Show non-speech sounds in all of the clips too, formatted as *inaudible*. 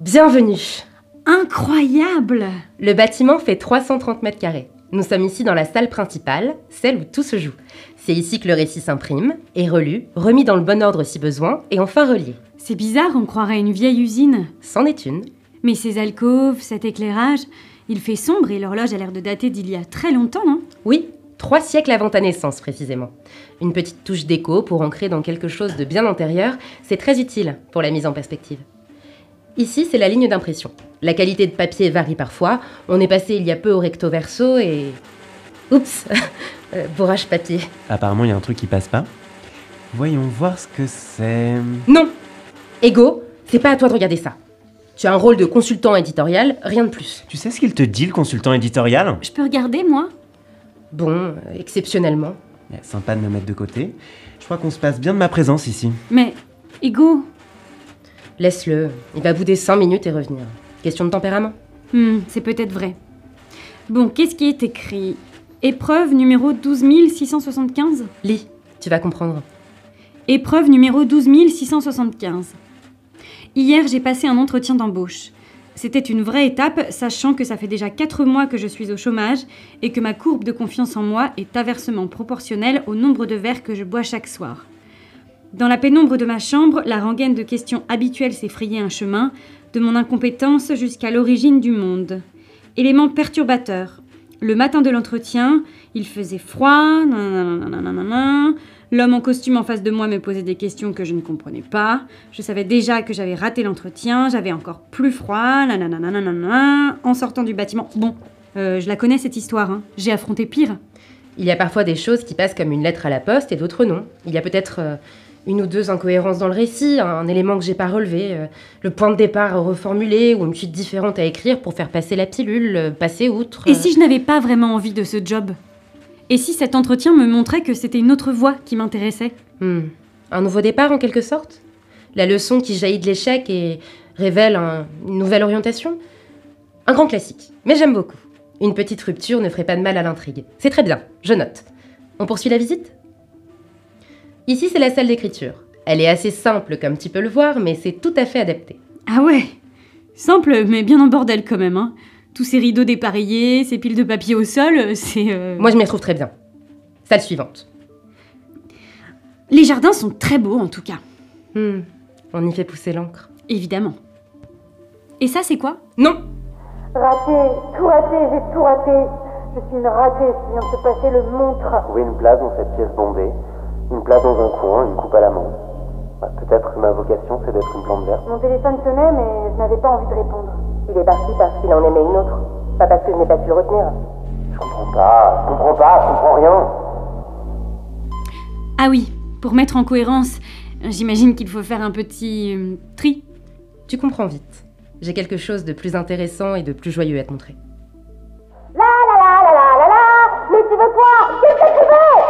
Bienvenue. Incroyable Le bâtiment fait 330 mètres carrés. Nous sommes ici dans la salle principale, celle où tout se joue. C'est ici que le récit s'imprime, est relu, remis dans le bon ordre si besoin, et enfin relié. C'est bizarre, on croirait une vieille usine. C'en est une. Mais ces alcôves, cet éclairage, il fait sombre et l'horloge a l'air de dater d'il y a très longtemps, non Oui, trois siècles avant ta naissance précisément. Une petite touche d'écho pour ancrer dans quelque chose de bien antérieur, c'est très utile pour la mise en perspective. Ici, c'est la ligne d'impression. La qualité de papier varie parfois. On est passé il y a peu au recto verso et. *laughs* Oups *laughs* Euh, Bourrage papier. Apparemment, il y a un truc qui passe pas. Voyons voir ce que c'est. Non Ego, c'est pas à toi de regarder ça. Tu as un rôle de consultant éditorial, rien de plus. Tu sais ce qu'il te dit, le consultant éditorial? Je peux regarder, moi? Bon, euh, exceptionnellement. Eh, Sympa de me mettre de côté. Je crois qu'on se passe bien de ma présence ici. Mais, Ego Laisse-le, il va bouder 5 minutes et revenir. Question de tempérament Hmm, c'est peut-être vrai. Bon, qu'est-ce qui est écrit? Épreuve numéro 12675 Lis, tu vas comprendre. Épreuve numéro 12675. Hier, j'ai passé un entretien d'embauche. C'était une vraie étape, sachant que ça fait déjà 4 mois que je suis au chômage et que ma courbe de confiance en moi est inversement proportionnelle au nombre de verres que je bois chaque soir. Dans la pénombre de ma chambre, la rengaine de questions habituelles s'est frayé un chemin, de mon incompétence jusqu'à l'origine du monde. Élément perturbateur. Le matin de l'entretien, il faisait froid, l'homme en costume en face de moi me posait des questions que je ne comprenais pas. Je savais déjà que j'avais raté l'entretien, j'avais encore plus froid, en sortant du bâtiment. Bon, euh, je la connais cette histoire, hein. j'ai affronté pire. Il y a parfois des choses qui passent comme une lettre à la poste et d'autres non. Il y a peut-être euh, une ou deux incohérences dans le récit, un élément que j'ai pas relevé, euh, le point de départ reformulé ou une suite différente à écrire pour faire passer la pilule, euh, passer outre. Et si je n'avais pas vraiment envie de ce job? Et si cet entretien me montrait que c'était une autre voie qui m'intéressait? Hmm. Un nouveau départ en quelque sorte? La leçon qui jaillit de l'échec et révèle un- une nouvelle orientation? Un grand classique, mais j'aime beaucoup. Une petite rupture ne ferait pas de mal à l'intrigue. C'est très bien, je note. On poursuit la visite? Ici, c'est la salle d'écriture. Elle est assez simple, comme tu peux le voir, mais c'est tout à fait adapté. Ah ouais Simple, mais bien en bordel quand même, hein. Tous ces rideaux dépareillés, ces piles de papier au sol, c'est... euh, Moi, je m'y retrouve très bien. Salle suivante. Les jardins sont très beaux en tout cas, Hmm, On y fait pousser l'encre. évidemment. Et ça, c'est quoi? Non Raté, tout raté, j'ai tout raté. Je suis une ratée, je viens de se passer le montre. Trouver une place dans cette pièce bombée, vocation c'est d'être une plante verte. Mon téléphone sonnait, mais je n'avais pas envie de répondre. Il est parti parce qu'il en aimait une autre. Pas parce que je n'ai pas su retenir. Je comprends pas, je comprends pas, je comprends rien. Ah oui, pour mettre en cohérence, j'imagine qu'il faut faire un petit euh, tri. Tu comprends vite. J'ai quelque chose de plus intéressant et de plus joyeux à te montrer. La la la la la la la Mais tu veux quoi? Qu'est-ce que tu veux?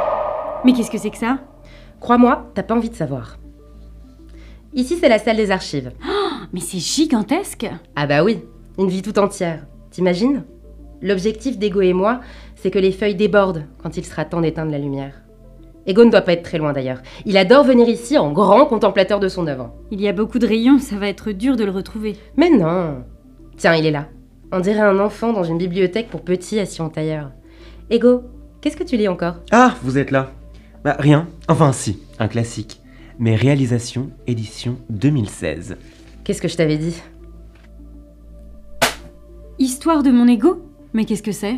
Mais qu'est-ce que c'est que ça? Crois-moi, t'as pas envie de savoir. Ici, c'est la salle des archives. Mais c'est gigantesque Ah bah oui, une vie tout entière. T'imagines? L'objectif d'Ego et moi, c'est que les feuilles débordent quand il sera temps d'éteindre la lumière. Ego ne doit pas être très loin d'ailleurs. Il adore venir ici en grand contemplateur de son œuvre. Il y a beaucoup de rayons, ça va être dur de le retrouver. Mais non Tiens, il est là. On dirait un enfant dans une bibliothèque pour petits assis en tailleur. Ego, qu'est-ce que tu lis encore? Ah, vous êtes là Bah, rien. Enfin, si, un classique. Mes réalisations, édition 2016. Qu'est-ce que je t'avais dit? Histoire de mon ego? Mais qu'est-ce que c'est?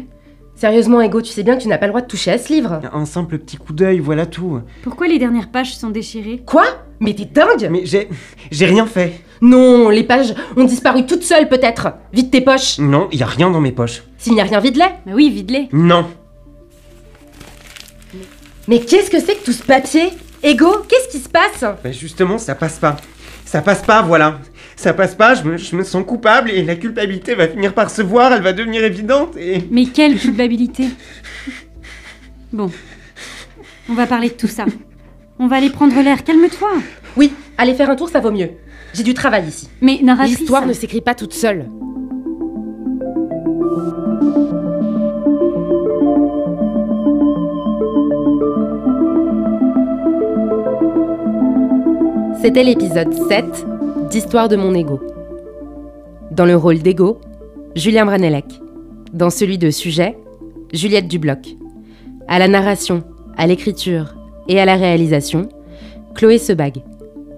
Sérieusement, Ego, tu sais bien que tu n'as pas le droit de toucher à ce livre. Un simple petit coup d'œil, voilà tout. Pourquoi les dernières pages sont déchirées? Quoi? Mais t'es dingue Mais j'ai. J'ai rien fait. Non, les pages ont disparu toutes seules peut-être. Vide tes poches. Non, y a rien dans mes poches. S'il n'y a rien, vide-les. Bah oui, vide-les. Non. Mais qu'est-ce que c'est que tout ce papier? Ego, qu'est-ce qui se passe? Bah justement, ça passe pas. Ça passe pas, voilà. Ça passe pas, je me, je me sens coupable et la culpabilité va finir par se voir, elle va devenir évidente et... Mais quelle culpabilité? Bon, on va parler de tout ça. On va aller prendre l'air, calme-toi. Oui, aller faire un tour, ça vaut mieux. J'ai du travail ici. Mais narratrice... L'histoire ne s'écrit pas toute seule. C'était l'épisode 7 d'Histoire de mon ego. Dans le rôle d'Ego, Julien Branelec. Dans celui de Sujet, Juliette Dubloc. À la narration, à l'écriture et à la réalisation, Chloé Sebag.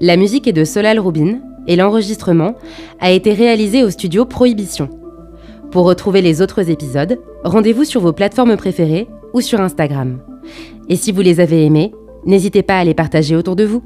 La musique est de Solal Rubin et l'enregistrement a été réalisé au studio Prohibition. Pour retrouver les autres épisodes, rendez-vous sur vos plateformes préférées ou sur Instagram. Et si vous les avez aimés, n'hésitez pas à les partager autour de vous.